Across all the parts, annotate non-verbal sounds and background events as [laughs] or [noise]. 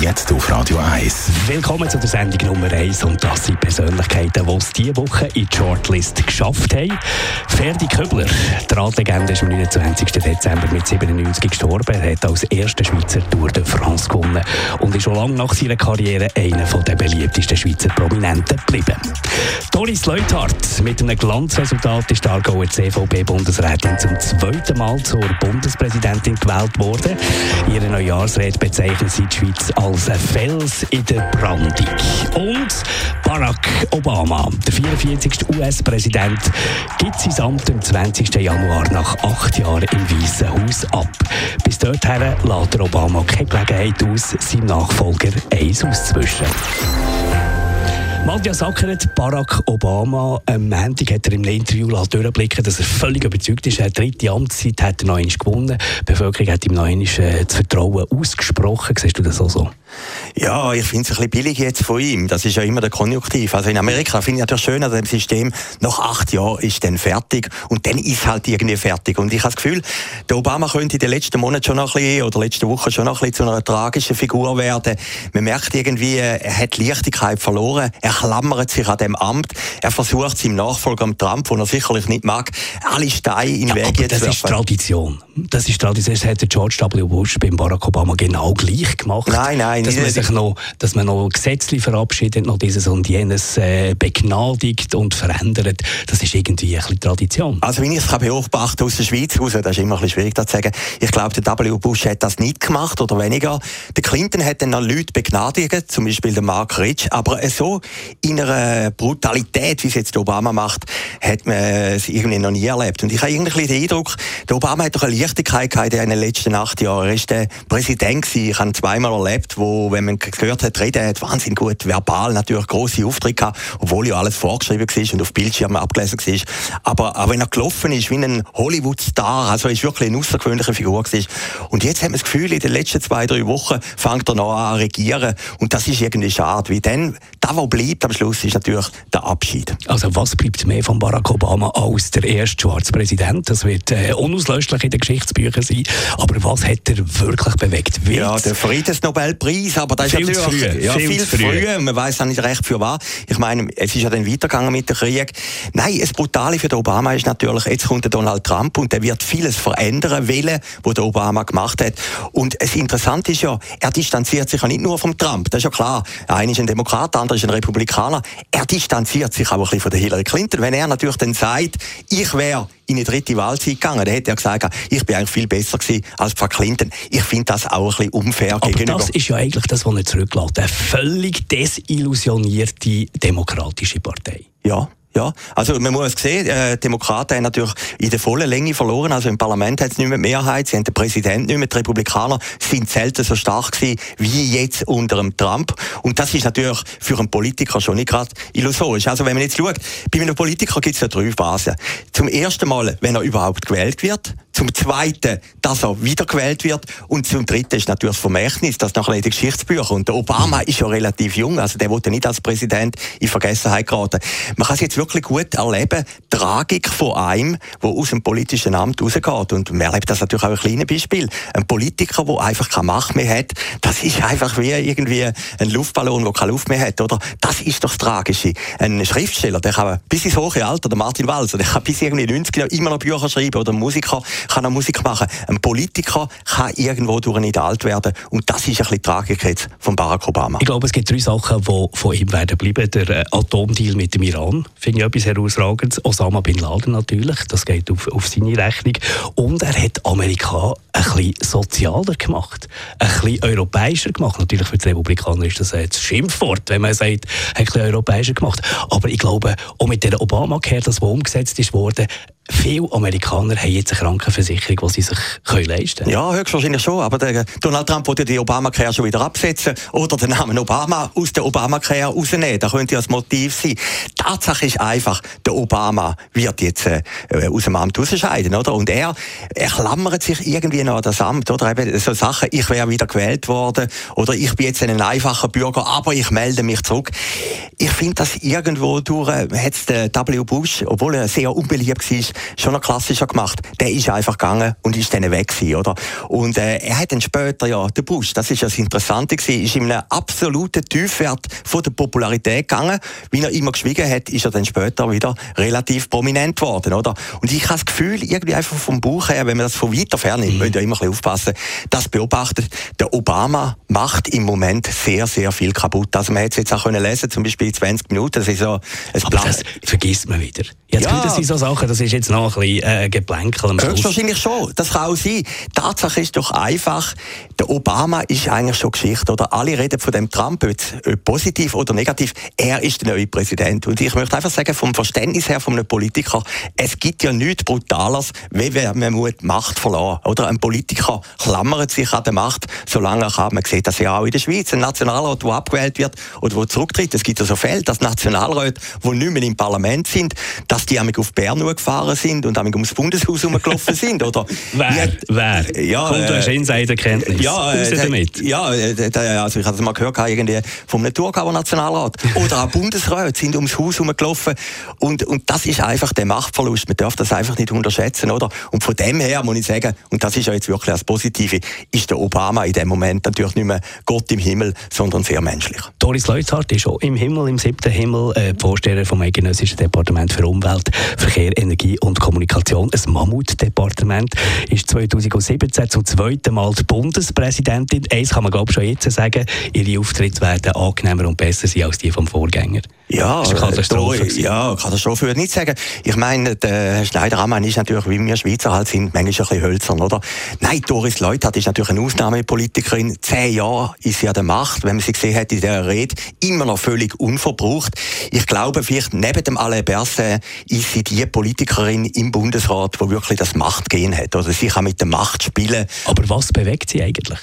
Jetzt auf Radio 1. Willkommen zu der Sendung Nummer 1 und das sind Persönlichkeiten, die es diese Woche in die Shortlist geschafft haben. Ferdi Köbler, die Radlegende, ist am 29. Dezember mit 97 gestorben. Er hat als erster Schweizer Tour de France gewonnen und ist schon lange nach seiner Karriere einer der beliebtesten Schweizer Prominenten geblieben. Doris Leuthard, mit einem Glanzresultat ist die Aargauer CVP-Bundesrätin zum zweiten Mal zur Bundespräsidentin gewählt worden. Ihre Neujahrsrede bezeichnet sie die Schweiz als ein Fels in der Brandung. Und Barack Obama, der 44. US-Präsident, gibt sein Amt am 20. Januar nach acht Jahren im Weißen Haus ab. Bis dorthin lässt Obama keine Gelegenheit aus, seinem Nachfolger eins auszuwischen. Matthias Ackeret, Barack Obama, am Montag hat er im Interview durchblicken dass er völlig überzeugt ist. Eine dritte Amtszeit hat er noch einmal gewonnen. Die Bevölkerung hat ihm noch einmal äh, das Vertrauen ausgesprochen. Siehst du das auch so? Ja, ich finde es ein bisschen billig jetzt von ihm. Das ist ja immer der Konjunktiv. Also in Amerika finde ich natürlich schön an dem System, nach acht Jahren ist dann fertig und dann ist halt irgendwie fertig. Und ich habe das Gefühl, der Obama könnte in den letzten Monaten schon noch ein bisschen, oder letzten Wochen schon noch ein bisschen zu einer tragischen Figur werden. Man merkt irgendwie, er hat Leichtigkeit verloren. Er klammert sich an dem Amt. Er versucht seinem Nachfolger Trump, den er sicherlich nicht mag, alle Steine in den ja, Weg zu Das ist Tradition. Das ist Tradition. Das hat George W. Bush beim Barack Obama genau gleich gemacht. Nein, nein, dass man sich noch, dass man noch Gesetze verabschiedet, noch dieses und jenes äh, begnadigt und verändert. Das ist irgendwie ein bisschen Tradition. Also wenn ich es beobachten aus der Schweiz raus, das ist immer ein bisschen schwierig zu sagen. Ich glaube, der W. Bush hat das nicht gemacht oder weniger. Der Clinton hat dann noch Leute begnadigt, zum Beispiel der Mark Rich, aber so in einer Brutalität, wie es jetzt Obama macht, hat man es irgendwie noch nie erlebt. Und ich habe irgendwie den Eindruck, der Obama hat doch eine Leichtigkeit gehabt in den letzten acht Jahren. Er ist der Präsident gewesen. Ich habe zweimal erlebt, wo wenn man gehört hat, reden, er hat wahnsinnig gut verbal natürlich große Aufträge gehabt, obwohl ja alles vorgeschrieben war und auf Bildschirmen abgelesen war. Aber, aber wenn er gelaufen ist, wie ein Hollywood-Star, also ist wirklich eine außergewöhnliche Figur gewesen. Und jetzt hat man das Gefühl, in den letzten zwei, drei Wochen fängt er noch an regieren und das ist irgendwie schade, weil dann, das, was bleibt am Schluss, ist natürlich der Abschied. Also was bleibt mehr von Barack Obama als der erste schwarze Präsident? Das wird äh, unauslöschlich in den Geschichtsbüchern sein. Aber was hat er wirklich bewegt? Wird ja, der Friedensnobelpreis aber das viel ist natürlich früh, ja, viel, viel früh. früh. Man weiß auch nicht recht für was. Ich meine, es ist ja dann weitergegangen mit dem Krieg. Nein, das Brutale für den Obama ist natürlich, jetzt kommt der Donald Trump und der wird vieles verändern wollen, was der Obama gemacht hat. Und das Interessante ist ja, er distanziert sich ja nicht nur vom Trump. Das ist ja klar. Einer ist ein Demokrat, der andere ist ein Republikaner. Er distanziert sich auch ein bisschen von der Hillary Clinton. Wenn er natürlich dann sagt, ich wäre in die dritte Wahlzeit gegangen. Da hätte er gesagt, ich bin eigentlich viel besser gewesen als Frau Clinton. Ich finde das auch ein bisschen unfair Aber gegenüber. das ist ja eigentlich das, was er zurücklässt. Eine völlig desillusionierte demokratische Partei. Ja, ja, also man muss sehen, äh, Demokraten haben natürlich in der vollen Länge verloren. Also im Parlament hat es nicht mehr Mehrheit, sie haben den Präsidenten nicht mehr. Die Republikaner sind selten so stark gewesen wie jetzt unter dem Trump. Und das ist natürlich für einen Politiker schon nicht gerade illusorisch. Also wenn man jetzt schaut, bei einem Politiker gibt es ja drei Phasen. Zum ersten Mal, wenn er überhaupt gewählt wird. Zum Zweiten, dass er wiedergewählt wird. Und zum Dritten ist natürlich das Vermächtnis, das nachher in den Geschichtsbüchern. Und der Obama ist ja relativ jung, also der wollte nicht als Präsident in Vergessenheit geraten. Man kann es jetzt wirklich gut erleben, Tragik von einem, der aus dem politischen Amt rausgeht. Und man erlebt das natürlich auch ein kleines Beispiel. Ein Politiker, der einfach keine Macht mehr hat, das ist einfach wie irgendwie ein Luftballon, der keine Luft mehr hat, oder? Das ist doch das Tragische. Ein Schriftsteller, der kann bis ins hohe Alter, der Martin Walser, der kann bis irgendwie 90 Jahre immer noch Bücher schreiben, oder ein Musiker kann auch Musik machen. Ein Politiker kann irgendwo durch nicht alt werden. Und das ist ein bisschen die Tragik jetzt von Barack Obama. Ich glaube, es gibt drei Sachen, die von ihm werden bleiben. Der äh, Atomdeal mit dem Iran, finde ich etwas herausragendes. Osama Bin Laden natürlich, das geht auf, auf seine Rechnung. Und er hat Amerika ein bisschen sozialer gemacht, ein bisschen europäischer gemacht. Natürlich für die Republikaner ist das ein Schimpfwort, wenn man sagt, ein bisschen europäischer gemacht. Aber ich glaube, auch mit der Obamacare, das was umgesetzt ist worden, Viele Amerikaner haben jetzt eine Krankenversicherung, die sie sich leisten können. Ja, höchstwahrscheinlich schon. Aber der Donald Trump wollte die Obamacare schon wieder absetzen oder den Namen Obama aus der Obamacare rausnehmen. Das könnte ja das Motiv sein. Tatsache ist einfach, der Obama wird jetzt äh, aus dem Amt ausscheiden, oder? Und er, er klammert sich irgendwie An das Amt, oder eben so Sachen, ich wäre wieder gewählt worden, oder ich bin jetzt ein einfacher Bürger, aber ich melde mich zurück. Ich finde, dass irgendwo durch, äh, hat der W. Bush, obwohl er sehr unbeliebt war, schon noch klassischer gemacht. Der ist einfach gegangen und ist dann weg gewesen, oder? Und äh, er hat dann später, ja, der Bush, das ist ja das Interessante gewesen, ist in einem absoluten Tiefwert von der Popularität gegangen. Wie er immer geschwiegen hat, ist er dann später wieder relativ prominent worden, oder? Und ich habe das Gefühl, irgendwie einfach vom Buch her, wenn man das von weiter fern nimmt, ja immer ein bisschen aufpassen, das beobachtet, der Obama macht im Moment sehr, sehr viel kaputt. Also man hätte es jetzt auch können lesen, zum Beispiel 20 Minuten, das ist so ein Aber das vergisst man wieder. Jetzt ja. das sind so Sachen, das ist jetzt noch ein bisschen äh, Geplänkel am Schluss. Höchstwahrscheinlich schon, das kann auch sein. Tatsache ist doch einfach, der Obama ist eigentlich schon Geschichte, oder? Alle reden von dem Trump, ob positiv oder negativ, er ist der neue Präsident. Und ich möchte einfach sagen, vom Verständnis her von einem Politiker, es gibt ja nichts Brutaleres, wie wenn man Macht verloren Oder ein Politiker klammert sich an der Macht, solange kann. Man sieht das ja auch in der Schweiz. Ein Nationalrat, der abgewählt wird oder der zurücktritt. Es gibt ja so Fälle, dass Nationalräte, die nicht mehr im Parlament sind, dass die auf Bern gefahren sind und ums Bundeshaus herumgelaufen sind. Oder [laughs] wer? wer? Ja, Kommt, du hast Insiderkenntnis. Ja, äh, damit. Ja, äh, also ich habe es mal gehört, irgendwie vom Thurgauer Nationalrat. Oder auch Bundesräte sind ums Haus herumgelaufen. Und, und das ist einfach der Machtverlust. Man darf das einfach nicht unterschätzen, oder? Und von dem her muss ich sagen, und das ist ja jetzt wirklich das Positive, ist der Obama in dem Moment natürlich nicht mehr Gott im Himmel, sondern sehr menschlich. Doris Leuthard ist auch im Himmel, im siebten Himmel, äh, Vorsteher vom Eidgenössischen Departement für Umwelt, Verkehr, Energie und Kommunikation. Ein Mammutdepartement ist 2017 zum zweiten Mal die Bundespräsidentin. Eins kann man glaube schon jetzt sagen, ihre Auftritte werden angenehmer und besser sein als die vom Vorgänger. Ja, das ist eine Katastrophe. Äh, ja, Katastrophe würde ich nicht sagen. Ich meine, der Schneider-Ammann ist natürlich, wie wir Schweizer halt sind, manchmal ein bisschen hölzern, oder? Nein, Doris Leuthard ist natürlich eine Ausnahmepolitikerin. Zehn Jahre ist sie an der Macht, wenn man sie gesehen hat in dieser Rede, immer noch völlig unverbraucht. Ich glaube, vielleicht neben dem Alain Berset ist sie die Politikerin im Bundesrat, die wirklich das Machtgehen hat. Oder sie kann mit der Macht spielen. Aber was bewegt sie eigentlich?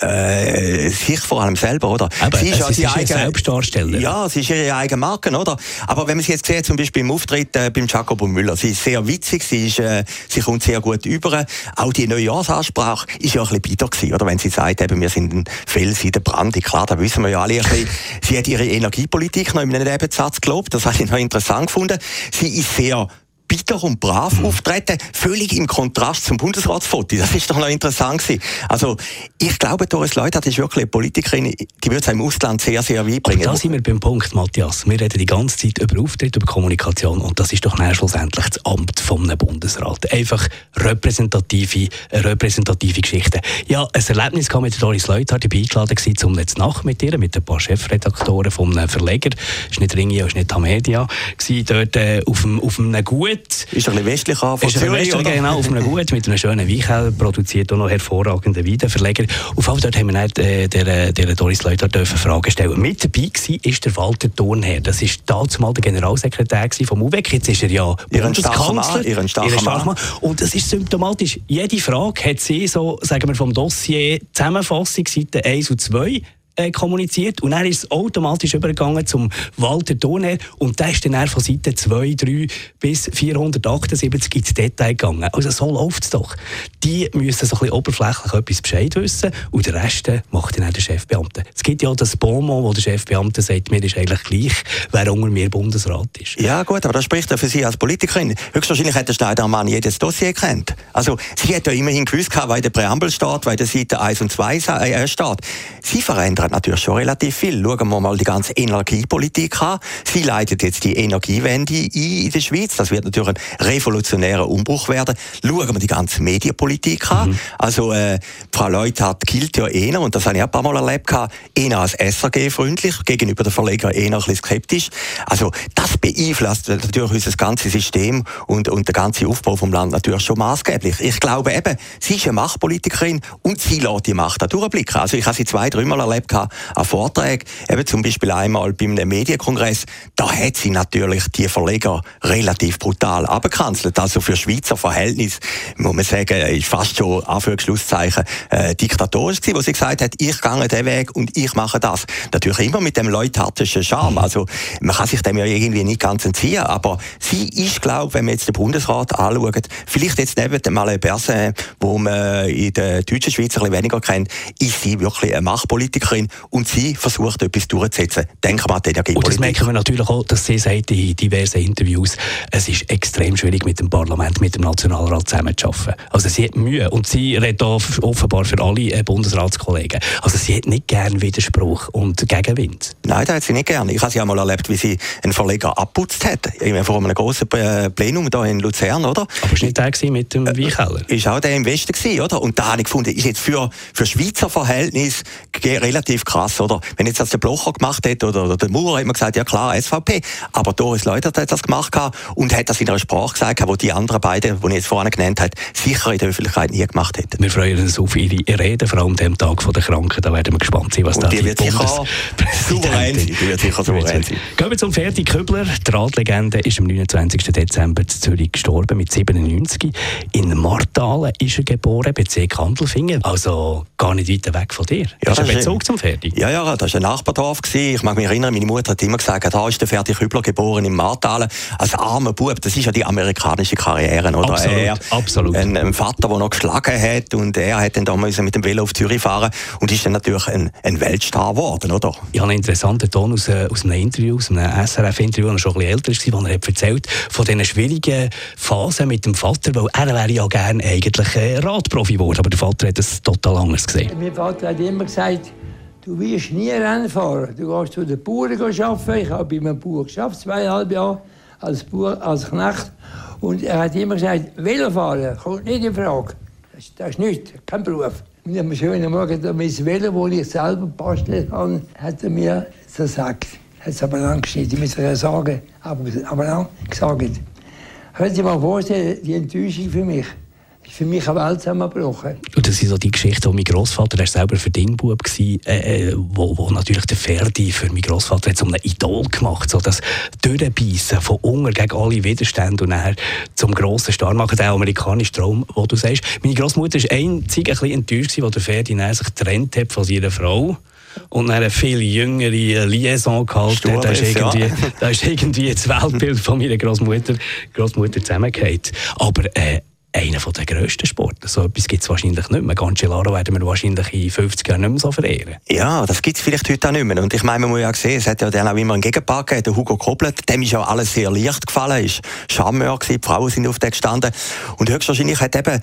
Äh, sich vor allem selber, oder? Aber sie ist, ja die eigene, Selbstdarsteller. Ja, sie ist ihre eigene Marke, oder? Aber wenn man sie jetzt sieht, zum Beispiel im Auftritt äh, beim Jacobo Müller, sie ist sehr witzig, sie, ist, äh, sie kommt sehr gut über. Auch die Neujahrsansprache ist ja ein bisschen bitter gewesen, oder? Wenn sie sagt, eben, wir sind ein Fels in der Brand, klar, da wissen wir ja alle ein bisschen. sie hat ihre Energiepolitik noch in einem Nebensatz gelobt, das habe ich noch interessant gefunden. Sie ist sehr bitter und brav mhm. auftreten, völlig im Kontrast zum Bundesratsfoto. Das ist doch noch interessant gewesen. Also, ich glaube, Doris Leuthard ist wirklich eine Politikerin, die wird es im Ausland sehr, sehr weit bringen. Aber da sind wir beim Punkt, Matthias. Wir reden die ganze Zeit über Auftritt, über Kommunikation und das ist doch schlussendlich das Amt vom Bundesrat. Einfach repräsentative, repräsentative Geschichten. Ja, ein Erlebnis kam mit Doris Leuthard, ich war eingeladen gewesen, um jetzt nach mit ihr, mit ein paar Chefredaktoren vom Verleger, ist nicht Ringia, ist nicht Tamedia, war dort äh, auf, einem, auf einem Gut Ist ein bisschen westlich an von Zürich? Genau, auf einem [laughs] Gut mit einem schönen Weinkeller, produziert auch noch hervorragende Weidenverleger. Auf jeden dort haben wir äh, der, äh, der Doris Leuter dürfen Fragen stellen. Mit dabei war ist der Walter Thurnherr. Das war damals mal der Generalsekretär vom UWEC. Jetzt ist er ja Bundeskanzler. Ihren Stachmann. Und das ist symptomatisch. Jede Frage hat sie so, sagen wir, vom Dossier Zusammenfassung, Seite 1 und 2 äh, kommuniziert und dann ist es automatisch übergegangen zum Walter Turner und der ist dann von Seite 2, 3 bis 478 ins Detail gegangen. Also so läuft es doch. Die müssen so ein bisschen oberflächlich etwas Bescheid wissen und den Rest macht dann auch der Chefbeamte. Es gibt ja das Bonmot, wo der Chefbeamte sagt, mir ist eigentlich gleich, wer unter mir Bundesrat ist. Ja gut, aber das spricht ja für Sie als Politikerin. Höchstwahrscheinlich hat der Schneidermann jedes Dossier kennt. Also sie hat ja immerhin gewusst, weil der Präambel steht, weil der Seite 1 und 2 äh, steht. Sie verändern verändert natürlich schon relativ viel. Schauen wir mal die ganze Energiepolitik an. Sie leitet jetzt die Energiewende ein in der Schweiz. Das wird natürlich ein revolutionärer Umbruch werden. Schauen wir die ganze Medienpolitik an. Mhm. Also, äh, Frau Leuthard gilt ja eher, und das habe ich auch ein paar Mal erlebt, eher als SRG-freundlich, gegenüber den Verleger eher ein bisschen skeptisch. Also, das beeinflusst natürlich unser ganzes System und, und der ganze Aufbau vom Land natürlich schon maßgeblich. Ich glaube eben, sie ist eine Machtpolitikerin und sie lässt die Macht da durchblicken. Also, ich habe sie zwei, dreimal erlebt, an Vorträgen, eben zum Beispiel einmal beim Medienkongress, da hat sie natürlich die Verleger relativ brutal abgekanzelt. Also für Schweizer Verhältnis, muss man sagen, ist fast schon Anführungsschlusszeichen äh, diktatorisch gewesen, wo sie gesagt hat, ich gehe den Weg und ich mache das. Natürlich immer mit dem leutartischen Charme. Also man kann sich dem ja irgendwie nicht ganz entziehen, aber sie ist, glaube ich, wenn man jetzt den Bundesrat anschaut, vielleicht jetzt neben dem Alain Berset, wo man in der deutschen Schweiz ein bisschen weniger kennt, ist sie wirklich eine Machtpolitikerin und sie versucht, etwas durchzusetzen. Denken wir an die Energiepolitik. Und das merken wir natürlich auch, dass sie sagt in diversen Interviews, es ist extrem schwierig, mit dem Parlament, mit dem Nationalrat zusammenzuarbeiten. Also sie hat Mühe und sie redet offenbar für alle äh, Bundesratskollegen. Also sie hat nicht gern Widerspruch und Gegenwind. Nein, das hat sie nicht gern. Ich habe sie einmal erlebt, wie sie einen Verleger abputzt hat, vor einem grossen äh, Plenum hier in Luzern, oder? Aber war nicht der mit dem äh, Weinkeller? Ist auch der im Westen gewesen, oder? Und da habe ich gefunden, ist jetzt für, für Schweizer Verhältnis relativ krass, oder? Wenn jetzt das der Blocher gemacht hätte oder, oder der Maurer, hat man gesagt, ja klar, SVP. Aber Doris Leutert hat das gemacht und hat das in einer Sprache gesagt, die die anderen beiden, die ich jetzt vorhin genannt habe, sicher in der Öffentlichkeit nie gemacht hätten. Wir freuen uns auf Ihre Rede, vor allem an dem Tag der Kranken. Da werden wir gespannt sein, was und da die wird sicher souverän sein. Die wird sicher souverän sein. Gehen wir zum Ferdi Köbler. Die Radlegende ist am 29. Dezember in Zürich gestorben mit 97. In Martalen ist er geboren, Bezirk Handelfingen. Also gar nicht weit weg von dir. Ja, Hast du einen Bezug zum Ferdi? Ja, ja, das war ein Nachbardorf. Ich mag mich erinnern, meine Mutter hat immer gesagt, da ist der Ferdi Köbler geboren in Martalen. Als armer Bub, das ist ja die amerikanische Karriere. Oder? Absolut, er, absolut. Ein, ein, Vater, der noch geschlagen hat und er hat dann damals mit dem Velo auf Zürich fahren und ist dann natürlich ein, ein Weltstar geworden, oder? Ich habe einen interessanten Ton aus, äh, aus einem Interview, aus einem SRF-Interview, das schon ein bisschen älter ist, wo er hat erzählt von diesen schwierigen Phasen mit dem Vater, weil er wäre ja gerne eigentlich Radprofi geworden, aber der Vater hat es total anders gesehen. Mein Vater hat immer gesagt, du wirst nie Rennen fahren. Du gehst zu den Bauern arbeiten. Ich habe bei einem Bauer geschafft, zweieinhalb Jahre als Bauer, als Knecht. Und er hat immer gesagt, Velofahren kommt nicht in Frage. Das, das ist nichts, kein Beruf. Und am schönen Morgen mein Velo, das ich selber bastelt habe, hat er mir gesagt. Hat es aber lang geschnitten, ich muss sagen, aber, aber lang gesagt. Hören Sie mal vorstellen, die Enttäuschung für mich für mich eine Welt zusammengebrochen. Und das ist so die Geschichte, wo mein Großvater, der selber Verdingbub war, äh, äh, wo, wo natürlich der Ferdi für meinen Großvater hat so ein Idol gemacht, so das Durchbeissen von Hunger gegen alle Widerstände und nachher zum grossen Star machen, der amerikanische Traum, wo du sagst. Meine Großmutter war einzig ein bisschen enttäuscht, als der Ferdi sich getrennt hat von seiner Frau und eine viel jüngere Liaison gehalten hat. Da ist, irgendwie, ja. da ist irgendwie das Weltbild von meiner Großmutter, Großmutter. Aber äh, einer der grössten Sportler. So etwas gibt es wahrscheinlich nicht mehr. Cancellara werden wir wahrscheinlich in 50 Jahren nicht mehr so verehren. Ja, das gibt es vielleicht heute auch nicht mehr. Und ich meine, man muss ja sehen, es hat ja dann auch immer einen Gegenpart gegeben, Hugo Koblet. Dem ist ja alles sehr leicht gefallen, ist Charmeur gewesen, die Frauen sind auf den gestanden. Und höchstwahrscheinlich hat eben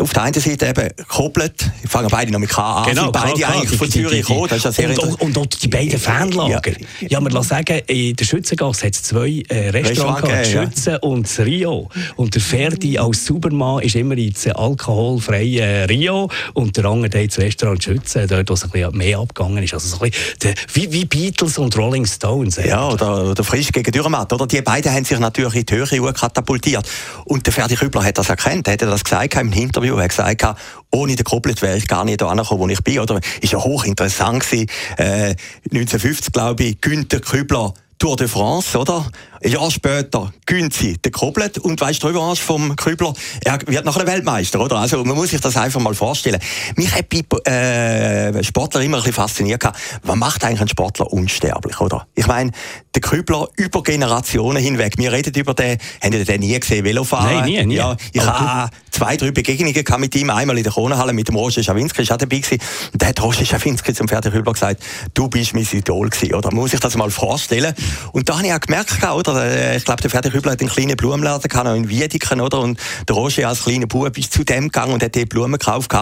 auf der einen Seite eben gekoppelt, fangen beide noch mit K an, genau, sind beide klar, eigentlich von Zürich gekommen. Das ist ja sehr und, und, und die beiden Fanlager. Ja, ja man lass sagen, in der Schützengasse hat es zwei äh, Restaurants, Restaurant Schützen ja. und das Rio. Und der Ferdi als Supermann ist immer ins alkoholfreie Rio und der andere ins Restaurant Schützen, dort wo es ein bisschen mehr abgegangen ist. Also so ein bisschen der, wie, wie Beatles und Rolling Stones. Ja, oder, oder Frisch gegen Dürrematt. Oder? Die beiden haben sich natürlich in die Höhe katapultiert. Und der Ferdi Kübler hat das erkannt, hat er das gesagt im Interview, er gesagt, ohne den Koblet wäre ich gar nicht da angekommen, wo ich bin. Oder ist ja hochinteressant gewesen. Äh, 1950, glaube ich, Günther Kübler Tour de France, oder? Ein Jahr später gönnt sie den Koblet und weißt du, was vom Kübler, er wird nachher Weltmeister, oder? Also man muss sich das einfach mal vorstellen. Mich hat bei äh, Sportler immer ein bisschen fasziniert gehabt, was macht eigentlich ein Sportler unsterblich, oder? Ich meine, der Kübler über Generationen hinweg, wir reden über den, haben Sie den nie gesehen, Velofahren? Nein, nie, nie. Ja, ich habe zwei, drei Begegnungen mit ihm, einmal in der Kronenhalle mit dem Roger Schawinski, ist auch dabei gewesen. Und da hat Roger Schawinski zum Ferdi Kübler gesagt, du bist mein Idol gewesen, oder? Man muss sich das mal vorstellen. Und da habe ich auch gemerkt, oder? Äh, ich glaube, der Ferdi Hübler hat einen kleinen Blumenladen gehabt, in Wiedeken, oder? Und der Roger als kleiner Bub ist zu dem gegangen und hat die Blumen gekauft.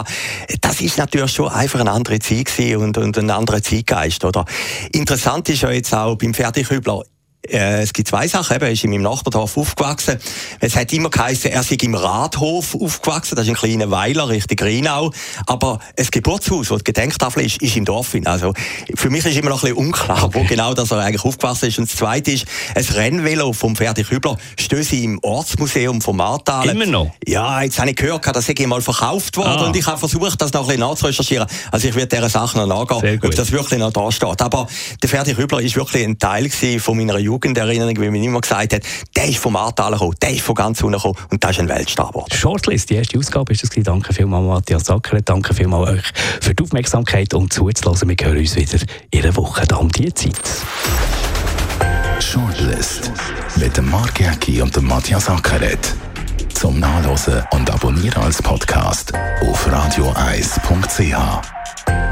Das ist natürlich schon einfach eine andere Zeit und, und ein anderer Zeitgeist, oder? Interessant ist ja jetzt auch beim Ferdi Hübler, Äh, es gibt zwei Sachen. Eben, er ist in meinem Nachbardorf aufgewachsen. Es hat immer geheißen, er sei im Rathof aufgewachsen. Das ist ein kleiner Weiler Richtung Rheinau. Aber ein Geburtshaus, wo die Gedenktafel ist, ist im Dorf. Also, für mich ist immer noch ein bisschen unklar, okay. wo genau dass er eigentlich aufgewachsen ist. Und das Zweite ist, ein Rennvelo vom Ferdi Kübler stößt im Ortsmuseum vom Martal. Immer noch? Ja, jetzt habe ich gehört, das sei mal verkauft worden. Ah. Und ich habe versucht, das noch ein bisschen nachzurecherchieren. Also ich werde dieser Sache noch nachgehen, ob das wirklich noch da steht. Aber der Ferdi Kübler ist wirklich ein Teil von meiner Jugend Jugenderinnerung, wie man immer gesagt hat, der ist vom Ahrtal gekommen, der ist von ganz unten gekommen und das ist ein Weltstar geworden. Shortlist, die erste Ausgabe ist das gewesen. Danke vielmals Matthias Sacker, danke vielmals euch für die Aufmerksamkeit und zuzulassen. Wir hören uns wieder in einer Woche dann um diese Zeit. Shortlist mit dem Mark Jäcki und dem Matthias Ackeret. Zum Nachlesen und Abonnieren als Podcast auf radioeis.ch.